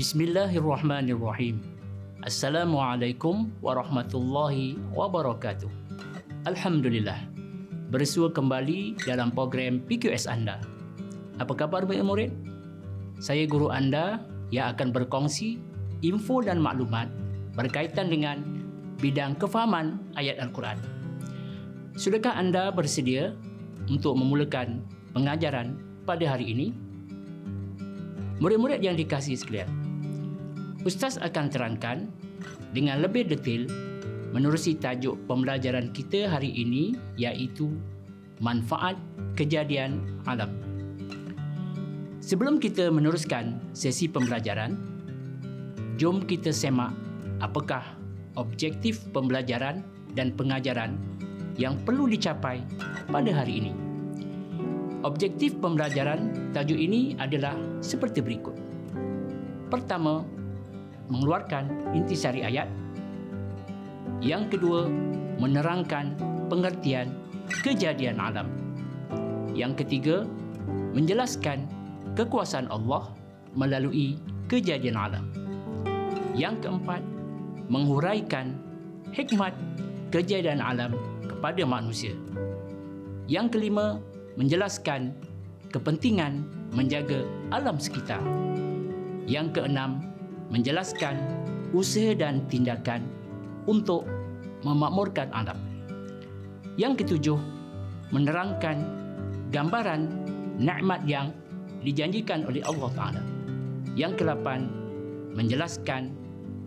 Bismillahirrahmanirrahim. Assalamualaikum warahmatullahi wabarakatuh. Alhamdulillah. Bersua kembali dalam program PQS anda. Apa khabar baik murid? Saya guru anda yang akan berkongsi info dan maklumat berkaitan dengan bidang kefahaman ayat Al-Quran. Sudahkah anda bersedia untuk memulakan pengajaran pada hari ini? Murid-murid yang dikasihi sekalian, Ustaz akan terangkan dengan lebih detail menerusi tajuk pembelajaran kita hari ini iaitu manfaat kejadian alam. Sebelum kita meneruskan sesi pembelajaran, jom kita semak apakah objektif pembelajaran dan pengajaran yang perlu dicapai pada hari ini. Objektif pembelajaran tajuk ini adalah seperti berikut. Pertama, mengeluarkan intisari ayat. Yang kedua, menerangkan pengertian kejadian alam. Yang ketiga, menjelaskan kekuasaan Allah melalui kejadian alam. Yang keempat, menghuraikan hikmat kejadian alam kepada manusia. Yang kelima, menjelaskan kepentingan menjaga alam sekitar. Yang keenam, menjelaskan usaha dan tindakan untuk memakmurkan alam. Yang ketujuh, menerangkan gambaran nikmat yang dijanjikan oleh Allah Taala. Yang kelapan, menjelaskan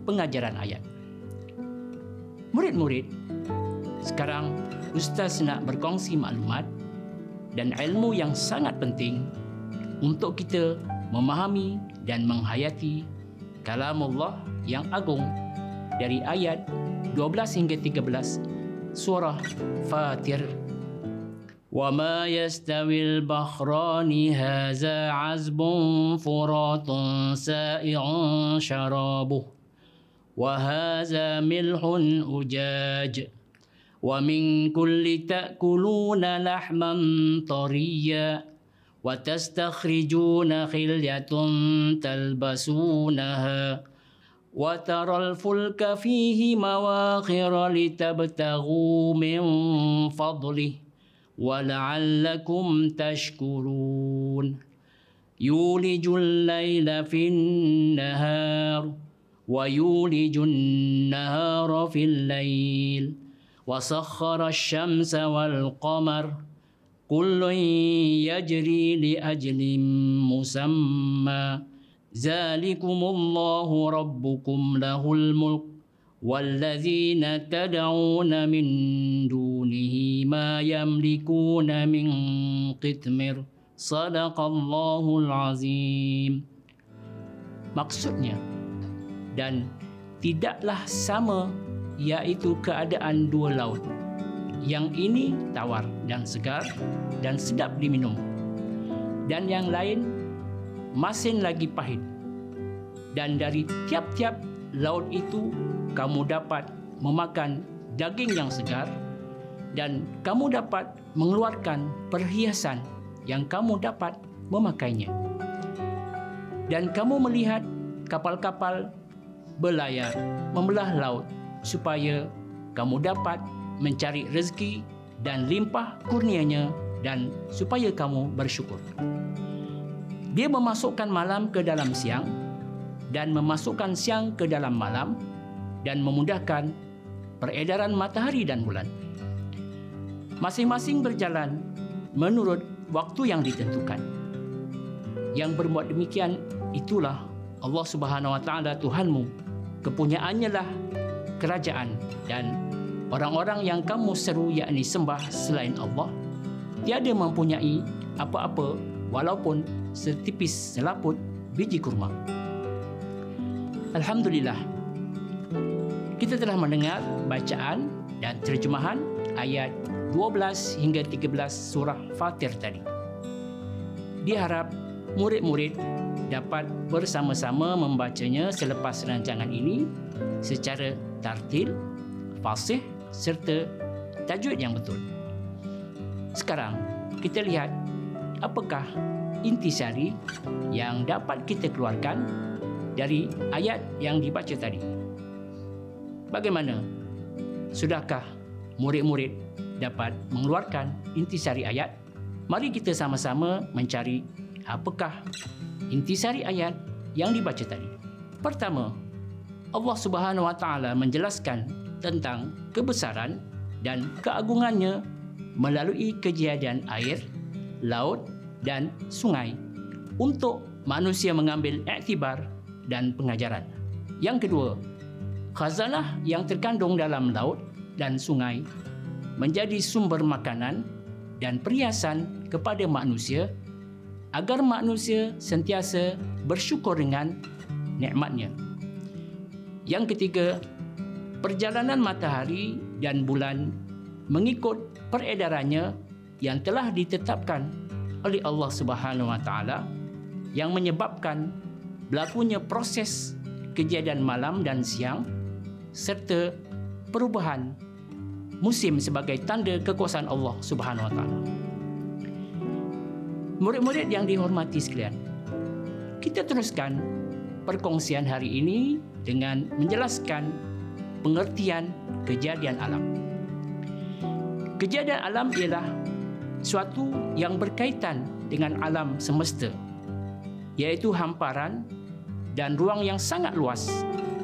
pengajaran ayat. Murid-murid, sekarang Ustaz nak berkongsi maklumat dan ilmu yang sangat penting untuk kita memahami dan menghayati kalam Allah yang agung dari ayat 12 hingga 13 surah Fatir وما يستوي البحران هذا عذب فرات سائع شرابه وهذا ملح أجاج ومن كل تأكلون لحما طريا وتستخرجون خلية تلبسونها وترى الفلك فيه مواخر لتبتغوا من فضله ولعلكم تشكرون. يولج الليل في النهار ويولج النهار في الليل وسخر الشمس والقمر كل يجري لأجل مسمى ذلكم الله ربكم له الملك والذين تدعون من دونه ما يملكون من قتمر صدق الله العظيم maksudnya dan tidaklah sama iaitu keadaan dua laut. yang ini tawar dan segar dan sedap diminum. Dan yang lain masin lagi pahit. Dan dari tiap-tiap laut itu kamu dapat memakan daging yang segar dan kamu dapat mengeluarkan perhiasan yang kamu dapat memakainya. Dan kamu melihat kapal-kapal berlayar membelah laut supaya kamu dapat mencari rezeki dan limpah kurnianya dan supaya kamu bersyukur. Dia memasukkan malam ke dalam siang dan memasukkan siang ke dalam malam dan memudahkan peredaran matahari dan bulan. Masing-masing berjalan menurut waktu yang ditentukan. Yang berbuat demikian itulah Allah Subhanahu Wa Taala Tuhanmu. Kepunyaannya lah kerajaan dan orang-orang yang kamu seru yakni sembah selain Allah tiada mempunyai apa-apa walaupun setipis selaput biji kurma. Alhamdulillah. Kita telah mendengar bacaan dan terjemahan ayat 12 hingga 13 surah Fatir tadi. Diharap murid-murid dapat bersama-sama membacanya selepas rancangan ini secara tartil, fasih serta tajwid yang betul. Sekarang, kita lihat apakah intisari yang dapat kita keluarkan dari ayat yang dibaca tadi. Bagaimana? Sudahkah murid-murid dapat mengeluarkan intisari ayat? Mari kita sama-sama mencari apakah intisari ayat yang dibaca tadi. Pertama, Allah Subhanahu Wa Taala menjelaskan tentang kebesaran dan keagungannya melalui kejadian air, laut dan sungai untuk manusia mengambil iktibar dan pengajaran. Yang kedua, khazanah yang terkandung dalam laut dan sungai menjadi sumber makanan dan perhiasan kepada manusia agar manusia sentiasa bersyukur dengan nikmatnya. Yang ketiga, perjalanan matahari dan bulan mengikut peredarannya yang telah ditetapkan oleh Allah Subhanahu Wa Taala yang menyebabkan berlakunya proses kejadian malam dan siang serta perubahan musim sebagai tanda kekuasaan Allah Subhanahu Wa Taala. Murid-murid yang dihormati sekalian, kita teruskan perkongsian hari ini dengan menjelaskan pengertian kejadian alam. Kejadian alam ialah suatu yang berkaitan dengan alam semesta, iaitu hamparan dan ruang yang sangat luas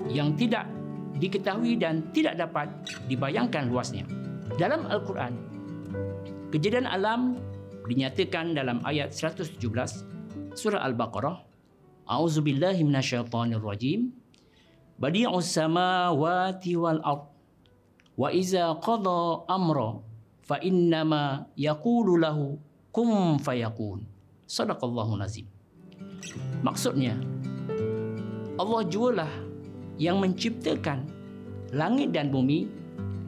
yang tidak diketahui dan tidak dapat dibayangkan luasnya. Dalam Al-Quran, kejadian alam dinyatakan dalam ayat 117 surah Al-Baqarah. A'udzubillahi minasyaitonirrajim. Badi'us samawati wal ard. Wa iza qada amra fa innama yaqulu lahu kum fayakun. Sadaqallahu nazim. Maksudnya, Allah jualah yang menciptakan langit dan bumi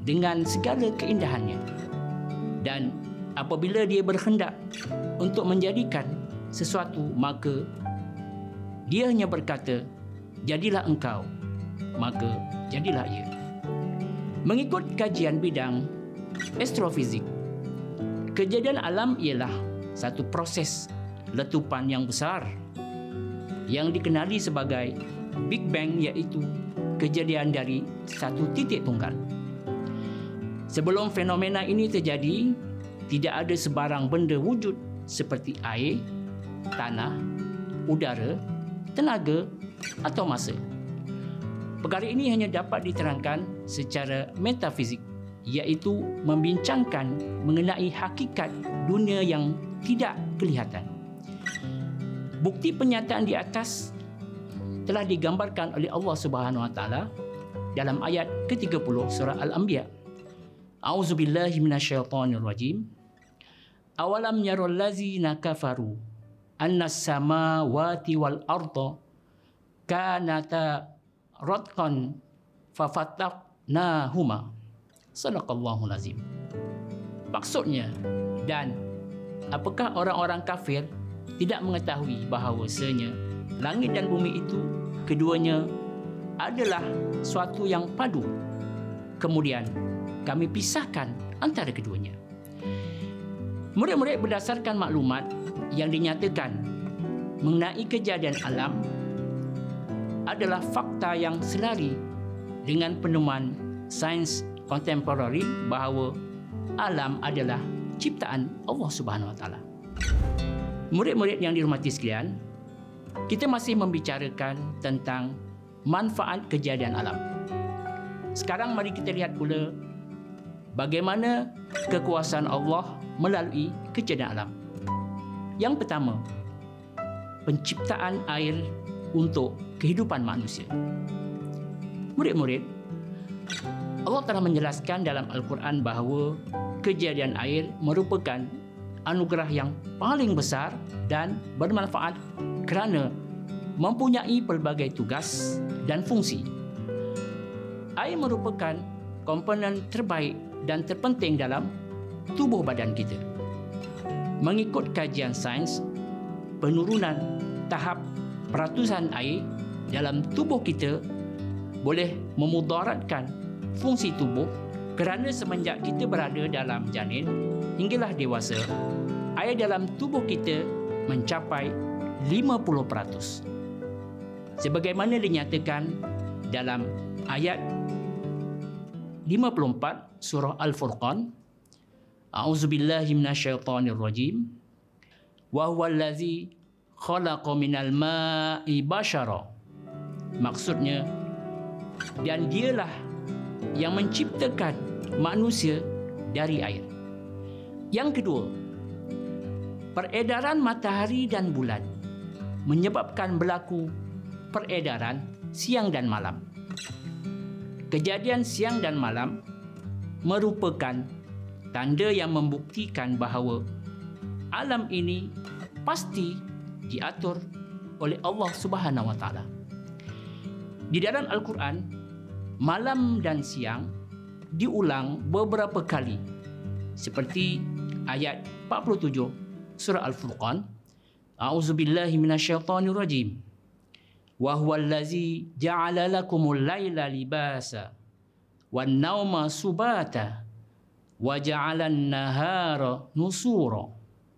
dengan segala keindahannya. Dan apabila dia berhendak untuk menjadikan sesuatu, maka dia hanya berkata, jadilah engkau, maka jadilah ia. Mengikut kajian bidang astrofizik, kejadian alam ialah satu proses letupan yang besar yang dikenali sebagai Big Bang iaitu kejadian dari satu titik tunggal. Sebelum fenomena ini terjadi, tidak ada sebarang benda wujud seperti air, tanah, udara, tenaga atau masa. Perkara ini hanya dapat diterangkan secara metafizik iaitu membincangkan mengenai hakikat dunia yang tidak kelihatan. Bukti penyataan di atas telah digambarkan oleh Allah Subhanahu wa taala dalam ayat ke-30 surah Al-Anbiya. A'udzu billahi minasyaitonir rajim. Awalam yarul ladzina kafaru anna samawati wal arda kanata ratqan fafataqnahuma. Sadaqallahu lazim. Maksudnya dan apakah orang-orang kafir tidak mengetahui bahawasanya langit dan bumi itu keduanya adalah suatu yang padu. Kemudian kami pisahkan antara keduanya. Murid-murid berdasarkan maklumat yang dinyatakan mengenai kejadian alam adalah fakta yang selari dengan penemuan sains kontemporari bahawa alam adalah ciptaan Allah Subhanahu Wa Taala. Murid-murid yang dihormati sekalian, kita masih membicarakan tentang manfaat kejadian alam. Sekarang mari kita lihat pula bagaimana kekuasaan Allah melalui kejadian alam. Yang pertama, penciptaan air untuk kehidupan manusia. Murid-murid, Allah telah menjelaskan dalam Al-Quran bahawa kejadian air merupakan anugerah yang paling besar dan bermanfaat kerana mempunyai pelbagai tugas dan fungsi. Air merupakan komponen terbaik dan terpenting dalam tubuh badan kita. Mengikut kajian sains, penurunan tahap peratusan air dalam tubuh kita boleh memudaratkan fungsi tubuh kerana semenjak kita berada dalam janin hinggalah dewasa, air dalam tubuh kita mencapai 50%. sebagaimana dinyatakan dalam ayat 54 surah Al-Furqan A'udzubillahi minasyaitonirrajim wa huwal ladzi khalaqa minal ma'i bashara maksudnya dan dialah yang menciptakan manusia dari air yang kedua peredaran matahari dan bulan menyebabkan berlaku peredaran siang dan malam kejadian siang dan malam merupakan tanda yang membuktikan bahawa alam ini pasti diatur oleh Allah Subhanahu Wa Taala. Di dalam Al-Quran, malam dan siang diulang beberapa kali seperti ayat 47 surah Al-Furqan. A'udzubillahi minasyaitonirrajim. Wa huwal ladzi ja'ala lakumul laila libasa wan nauma subata wa ja'alan nahara nusura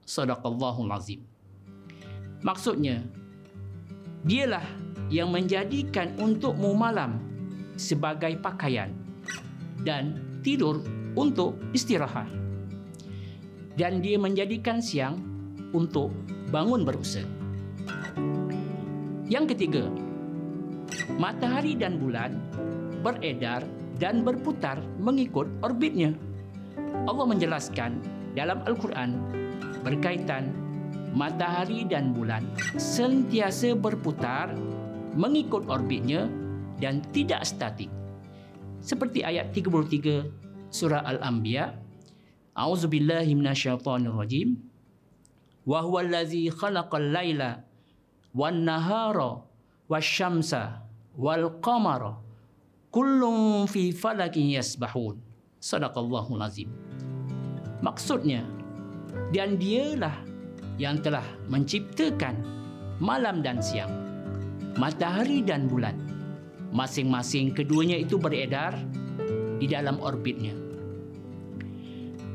sadaqallahul azim maksudnya dialah yang menjadikan untukmu malam sebagai pakaian dan tidur untuk istirahat. Dan dia menjadikan siang untuk bangun berusaha. Yang ketiga matahari dan bulan beredar dan berputar mengikut orbitnya. Allah menjelaskan dalam Al-Quran berkaitan matahari dan bulan sentiasa berputar mengikut orbitnya dan tidak statik. Seperti ayat 33 surah Al-Anbiya. A'udzubillahi minasyaitonirrajim. Wa huwal ladzi khalaqal laila wan nahara wasyamsa wal qamara kullun fi falakin yasbahun. Sadaqallahul azim. Maksudnya, dan dialah yang telah menciptakan malam dan siang, matahari dan bulan. Masing-masing keduanya itu beredar di dalam orbitnya.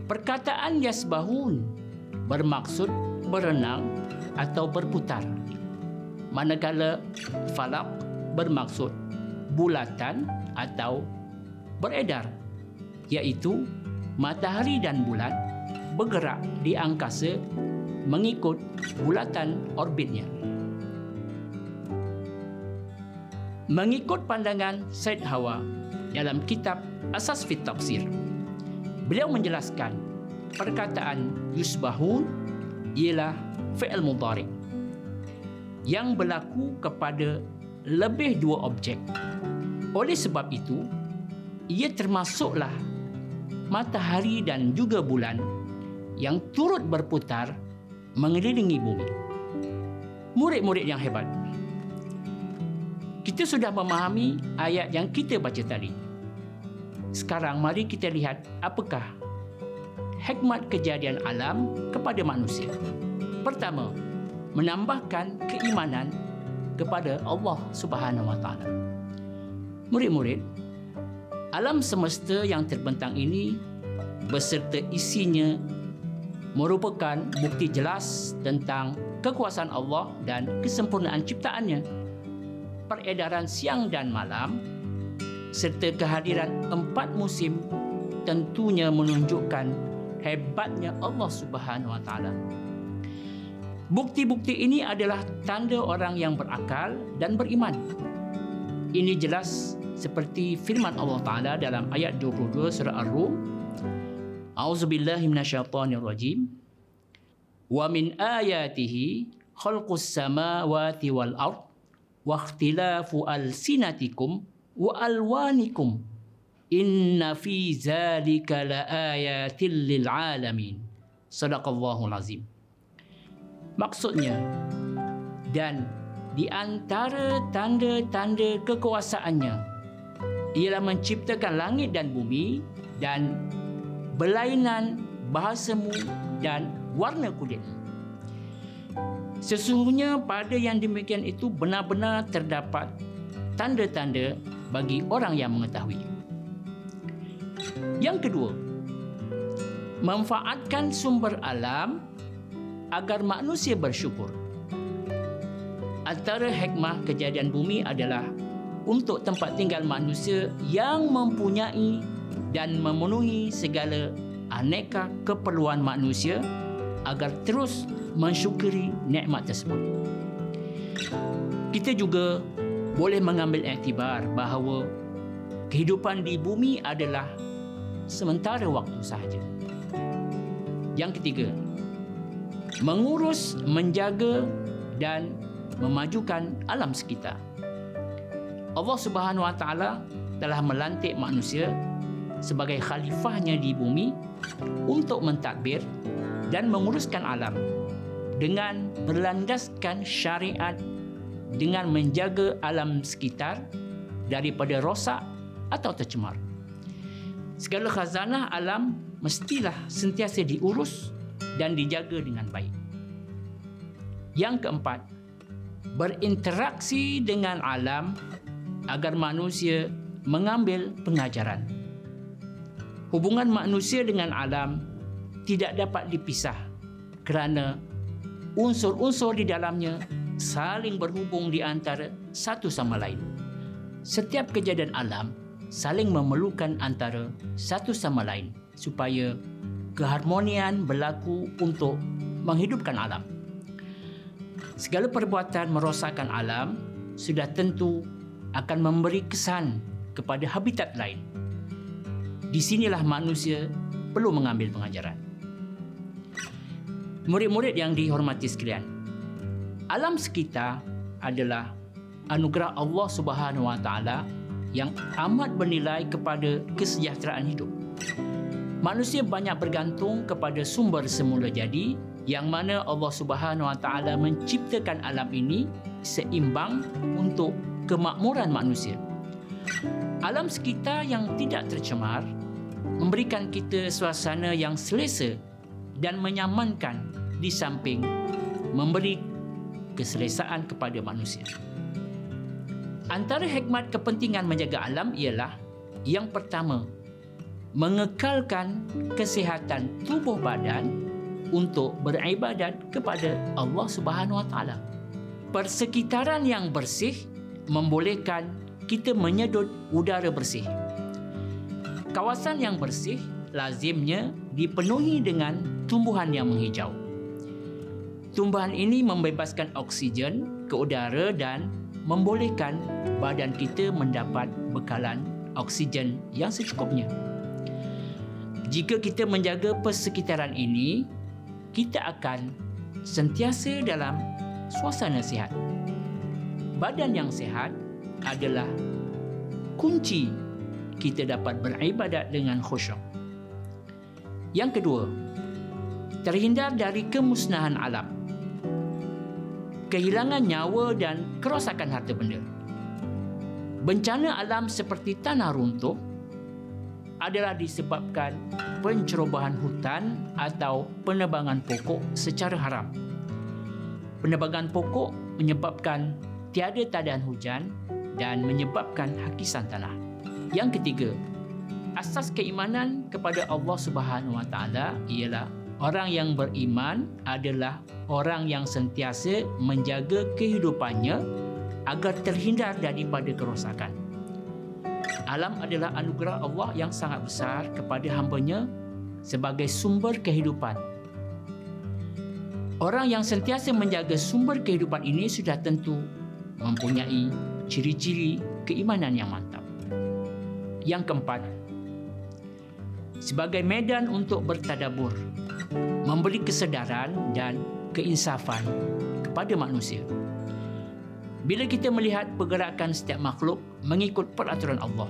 Perkataan yasbahun bermaksud berenang atau berputar. Manakala falak bermaksud bulatan atau beredar iaitu matahari dan bulan bergerak di angkasa mengikut bulatan orbitnya. Mengikut pandangan Said Hawa dalam kitab Asas Fit Tafsir, beliau menjelaskan perkataan yusbahun ialah fi'il mudhari yang berlaku kepada lebih dua objek. Oleh sebab itu, ia termasuklah matahari dan juga bulan yang turut berputar mengelilingi bumi. Murid-murid yang hebat. Kita sudah memahami ayat yang kita baca tadi. Sekarang mari kita lihat apakah hikmat kejadian alam kepada manusia. Pertama, menambahkan keimanan kepada Allah Subhanahu Wa Taala. Murid-murid, Alam semesta yang terbentang ini beserta isinya merupakan bukti jelas tentang kekuasaan Allah dan kesempurnaan ciptaannya. Peredaran siang dan malam serta kehadiran empat musim tentunya menunjukkan hebatnya Allah Subhanahu Wa Taala. Bukti-bukti ini adalah tanda orang yang berakal dan beriman. Ini jelas seperti firman Allah Taala dalam ayat 22 surah Ar-Rum A'udzubillahi minasyaitonirrajim Wa min ayatihi khalqus samawati wal ard alsinatikum wa alwanikum. Inna fi zalika laayatil lil alamin sadaqallahul azim. Maksudnya dan di antara tanda-tanda kekuasaannya ialah menciptakan langit dan bumi dan berlainan bahasamu dan warna kulit. Sesungguhnya pada yang demikian itu benar-benar terdapat tanda-tanda bagi orang yang mengetahui. Yang kedua, manfaatkan sumber alam agar manusia bersyukur. antara hikmah kejadian bumi adalah untuk tempat tinggal manusia yang mempunyai dan memenuhi segala aneka keperluan manusia agar terus mensyukuri nikmat tersebut. Kita juga boleh mengambil iktibar bahawa kehidupan di bumi adalah sementara waktu sahaja. Yang ketiga, mengurus, menjaga dan memajukan alam sekitar. Allah Subhanahu Wa Taala telah melantik manusia sebagai khalifahnya di bumi untuk mentadbir dan menguruskan alam dengan berlandaskan syariat dengan menjaga alam sekitar daripada rosak atau tercemar. Segala khazanah alam mestilah sentiasa diurus dan dijaga dengan baik. Yang keempat, berinteraksi dengan alam agar manusia mengambil pengajaran. Hubungan manusia dengan alam tidak dapat dipisah kerana unsur-unsur di dalamnya saling berhubung di antara satu sama lain. Setiap kejadian alam saling memerlukan antara satu sama lain supaya keharmonian berlaku untuk menghidupkan alam. Segala perbuatan merosakkan alam sudah tentu akan memberi kesan kepada habitat lain. Di sinilah manusia perlu mengambil pengajaran. Murid-murid yang dihormati sekalian, alam sekitar adalah anugerah Allah Subhanahu Wa Taala yang amat bernilai kepada kesejahteraan hidup. Manusia banyak bergantung kepada sumber semula jadi yang mana Allah Subhanahu Wa Taala menciptakan alam ini seimbang untuk kemakmuran manusia. Alam sekitar yang tidak tercemar memberikan kita suasana yang selesa dan menyamankan di samping memberi keselesaan kepada manusia. Antara hikmat kepentingan menjaga alam ialah yang pertama, mengekalkan kesihatan tubuh badan untuk beribadat kepada Allah Subhanahu Wa Taala. Persekitaran yang bersih membolehkan kita menyedut udara bersih. Kawasan yang bersih lazimnya dipenuhi dengan tumbuhan yang menghijau. Tumbuhan ini membebaskan oksigen ke udara dan membolehkan badan kita mendapat bekalan oksigen yang secukupnya jika kita menjaga persekitaran ini, kita akan sentiasa dalam suasana sihat. Badan yang sihat adalah kunci kita dapat beribadat dengan khusyuk. Yang kedua, terhindar dari kemusnahan alam. Kehilangan nyawa dan kerosakan harta benda. Bencana alam seperti tanah runtuh adalah disebabkan pencerobohan hutan atau penebangan pokok secara haram. Penebangan pokok menyebabkan tiada tadahan hujan dan menyebabkan hakisan tanah. Yang ketiga, asas keimanan kepada Allah Subhanahu Wa Taala ialah orang yang beriman adalah orang yang sentiasa menjaga kehidupannya agar terhindar daripada kerosakan alam adalah anugerah Allah yang sangat besar kepada hambanya sebagai sumber kehidupan. Orang yang sentiasa menjaga sumber kehidupan ini sudah tentu mempunyai ciri-ciri keimanan yang mantap. Yang keempat, sebagai medan untuk bertadabur, memberi kesedaran dan keinsafan kepada manusia. Bila kita melihat pergerakan setiap makhluk mengikut peraturan Allah,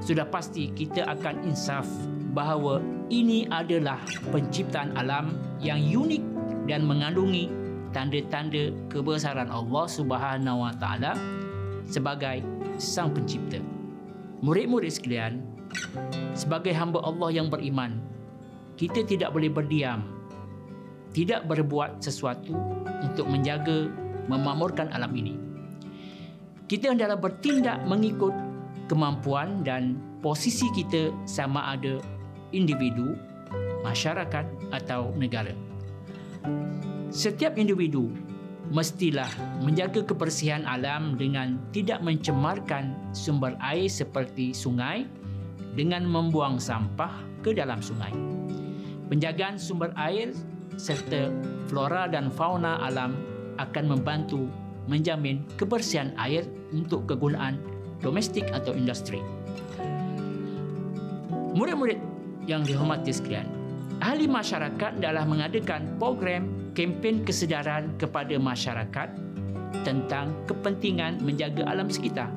sudah pasti kita akan insaf bahawa ini adalah penciptaan alam yang unik dan mengandungi tanda-tanda kebesaran Allah Subhanahu Wa Taala sebagai Sang Pencipta. Murid-murid sekalian, sebagai hamba Allah yang beriman, kita tidak boleh berdiam, tidak berbuat sesuatu untuk menjaga memakmurkan alam ini. Kita hendaklah bertindak mengikut kemampuan dan posisi kita sama ada individu, masyarakat atau negara. Setiap individu mestilah menjaga kebersihan alam dengan tidak mencemarkan sumber air seperti sungai dengan membuang sampah ke dalam sungai. Penjagaan sumber air serta flora dan fauna alam akan membantu menjamin kebersihan air untuk kegunaan domestik atau industri. Murid-murid yang dihormati sekalian, ahli masyarakat adalah mengadakan program kempen kesedaran kepada masyarakat tentang kepentingan menjaga alam sekitar.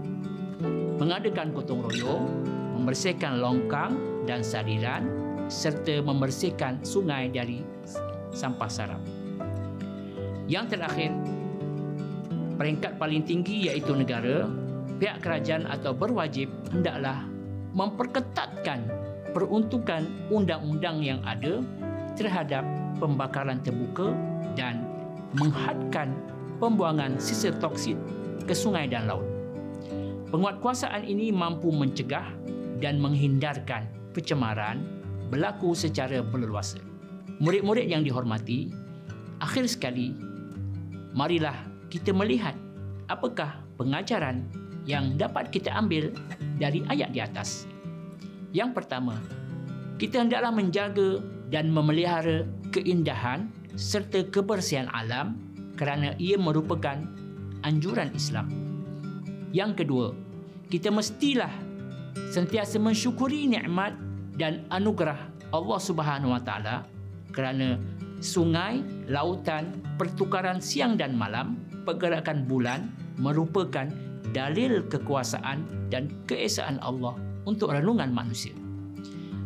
Mengadakan gotong royong, membersihkan longkang dan saliran serta membersihkan sungai dari sampah sarap. Yang terakhir, peringkat paling tinggi iaitu negara, pihak kerajaan atau berwajib hendaklah memperketatkan peruntukan undang-undang yang ada terhadap pembakaran terbuka dan menghadkan pembuangan sisa toksin ke sungai dan laut. Penguatkuasaan ini mampu mencegah dan menghindarkan pencemaran berlaku secara berleluasa. Murid-murid yang dihormati, akhir sekali, marilah kita melihat apakah pengajaran yang dapat kita ambil dari ayat di atas. Yang pertama, kita hendaklah menjaga dan memelihara keindahan serta kebersihan alam kerana ia merupakan anjuran Islam. Yang kedua, kita mestilah sentiasa mensyukuri nikmat dan anugerah Allah Subhanahu Wa Taala kerana sungai, lautan, pertukaran siang dan malam, pergerakan bulan merupakan dalil kekuasaan dan keesaan Allah untuk renungan manusia.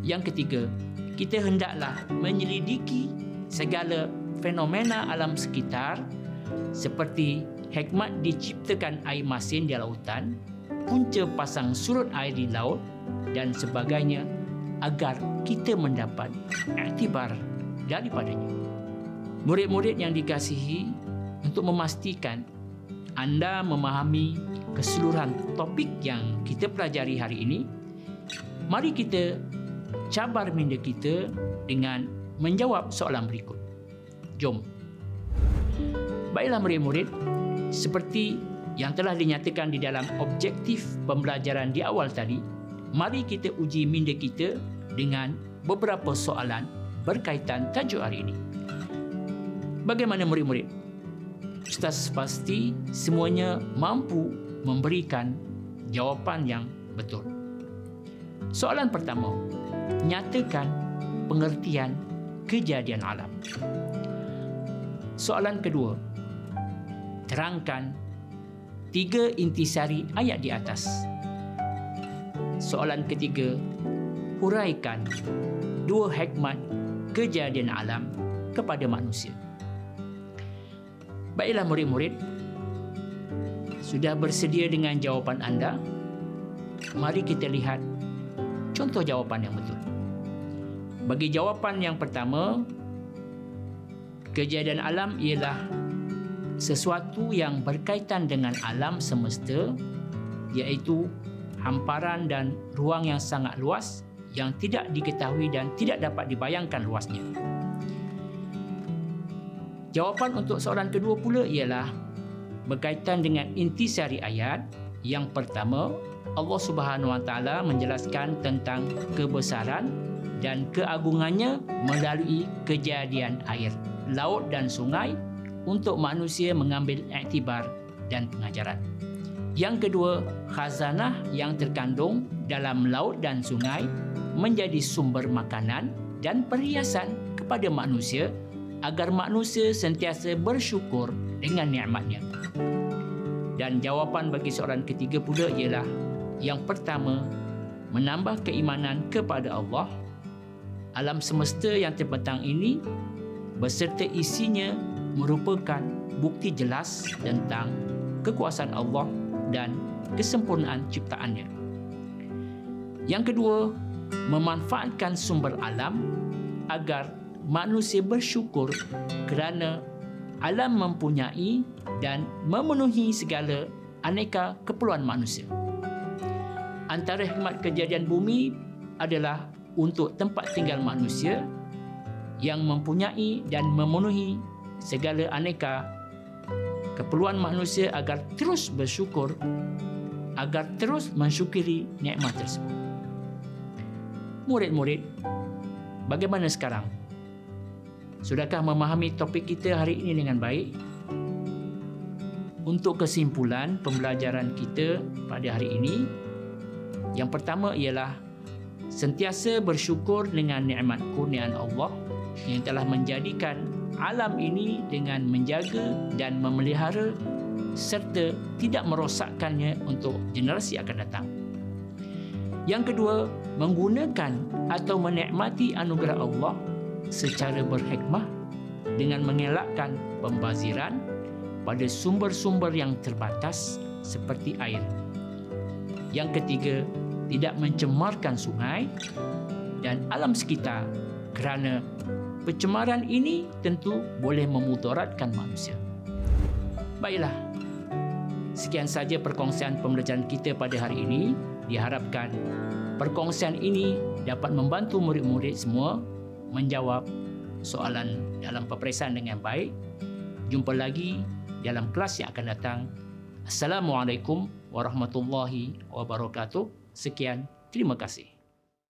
Yang ketiga, kita hendaklah menyelidiki segala fenomena alam sekitar seperti hikmat diciptakan air masin di lautan, punca pasang surut air di laut dan sebagainya agar kita mendapat iktibar daripadanya. Murid-murid yang dikasihi untuk memastikan anda memahami keseluruhan topik yang kita pelajari hari ini, mari kita cabar minda kita dengan menjawab soalan berikut. Jom. Baiklah murid-murid, seperti yang telah dinyatakan di dalam objektif pembelajaran di awal tadi, mari kita uji minda kita dengan beberapa soalan berkaitan tajuk hari ini. Bagaimana murid-murid? Ustaz pasti semuanya mampu memberikan jawapan yang betul. Soalan pertama, nyatakan pengertian kejadian alam. Soalan kedua, terangkan tiga intisari ayat di atas. Soalan ketiga, huraikan dua hikmat kejadian alam kepada manusia. Baiklah murid-murid, sudah bersedia dengan jawapan anda? Mari kita lihat contoh jawapan yang betul. Bagi jawapan yang pertama, kejadian alam ialah sesuatu yang berkaitan dengan alam semesta iaitu hamparan dan ruang yang sangat luas yang tidak diketahui dan tidak dapat dibayangkan luasnya. Jawapan untuk soalan kedua pula ialah berkaitan dengan intisari ayat yang pertama Allah Subhanahu Wa Taala menjelaskan tentang kebesaran dan keagungannya melalui kejadian air, laut dan sungai untuk manusia mengambil iktibar dan pengajaran. Yang kedua, khazanah yang terkandung dalam laut dan sungai menjadi sumber makanan dan perhiasan kepada manusia agar manusia sentiasa bersyukur dengan nikmatnya. Dan jawapan bagi soalan ketiga pula ialah yang pertama, menambah keimanan kepada Allah alam semesta yang terbentang ini beserta isinya merupakan bukti jelas tentang kekuasaan Allah dan kesempurnaan ciptaannya. Yang kedua, memanfaatkan sumber alam agar manusia bersyukur kerana alam mempunyai dan memenuhi segala aneka keperluan manusia. Antara hikmat kejadian bumi adalah untuk tempat tinggal manusia yang mempunyai dan memenuhi segala aneka keperluan manusia agar terus bersyukur agar terus mensyukuri nikmat tersebut. Murid-murid, bagaimana sekarang? Sudahkah memahami topik kita hari ini dengan baik? Untuk kesimpulan pembelajaran kita pada hari ini, yang pertama ialah sentiasa bersyukur dengan nikmat kurniaan Allah yang telah menjadikan alam ini dengan menjaga dan memelihara serta tidak merosakkannya untuk generasi akan datang. Yang kedua, menggunakan atau menikmati anugerah Allah secara berhikmah dengan mengelakkan pembaziran pada sumber-sumber yang terbatas seperti air. Yang ketiga, tidak mencemarkan sungai dan alam sekitar kerana pencemaran ini tentu boleh memudaratkan manusia. Baiklah, sekian saja perkongsian pembelajaran kita pada hari ini. Diharapkan perkongsian ini dapat membantu murid-murid semua menjawab soalan dalam peperiksaan dengan baik. Jumpa lagi dalam kelas yang akan datang. Assalamualaikum warahmatullahi wabarakatuh. Sekian, terima kasih.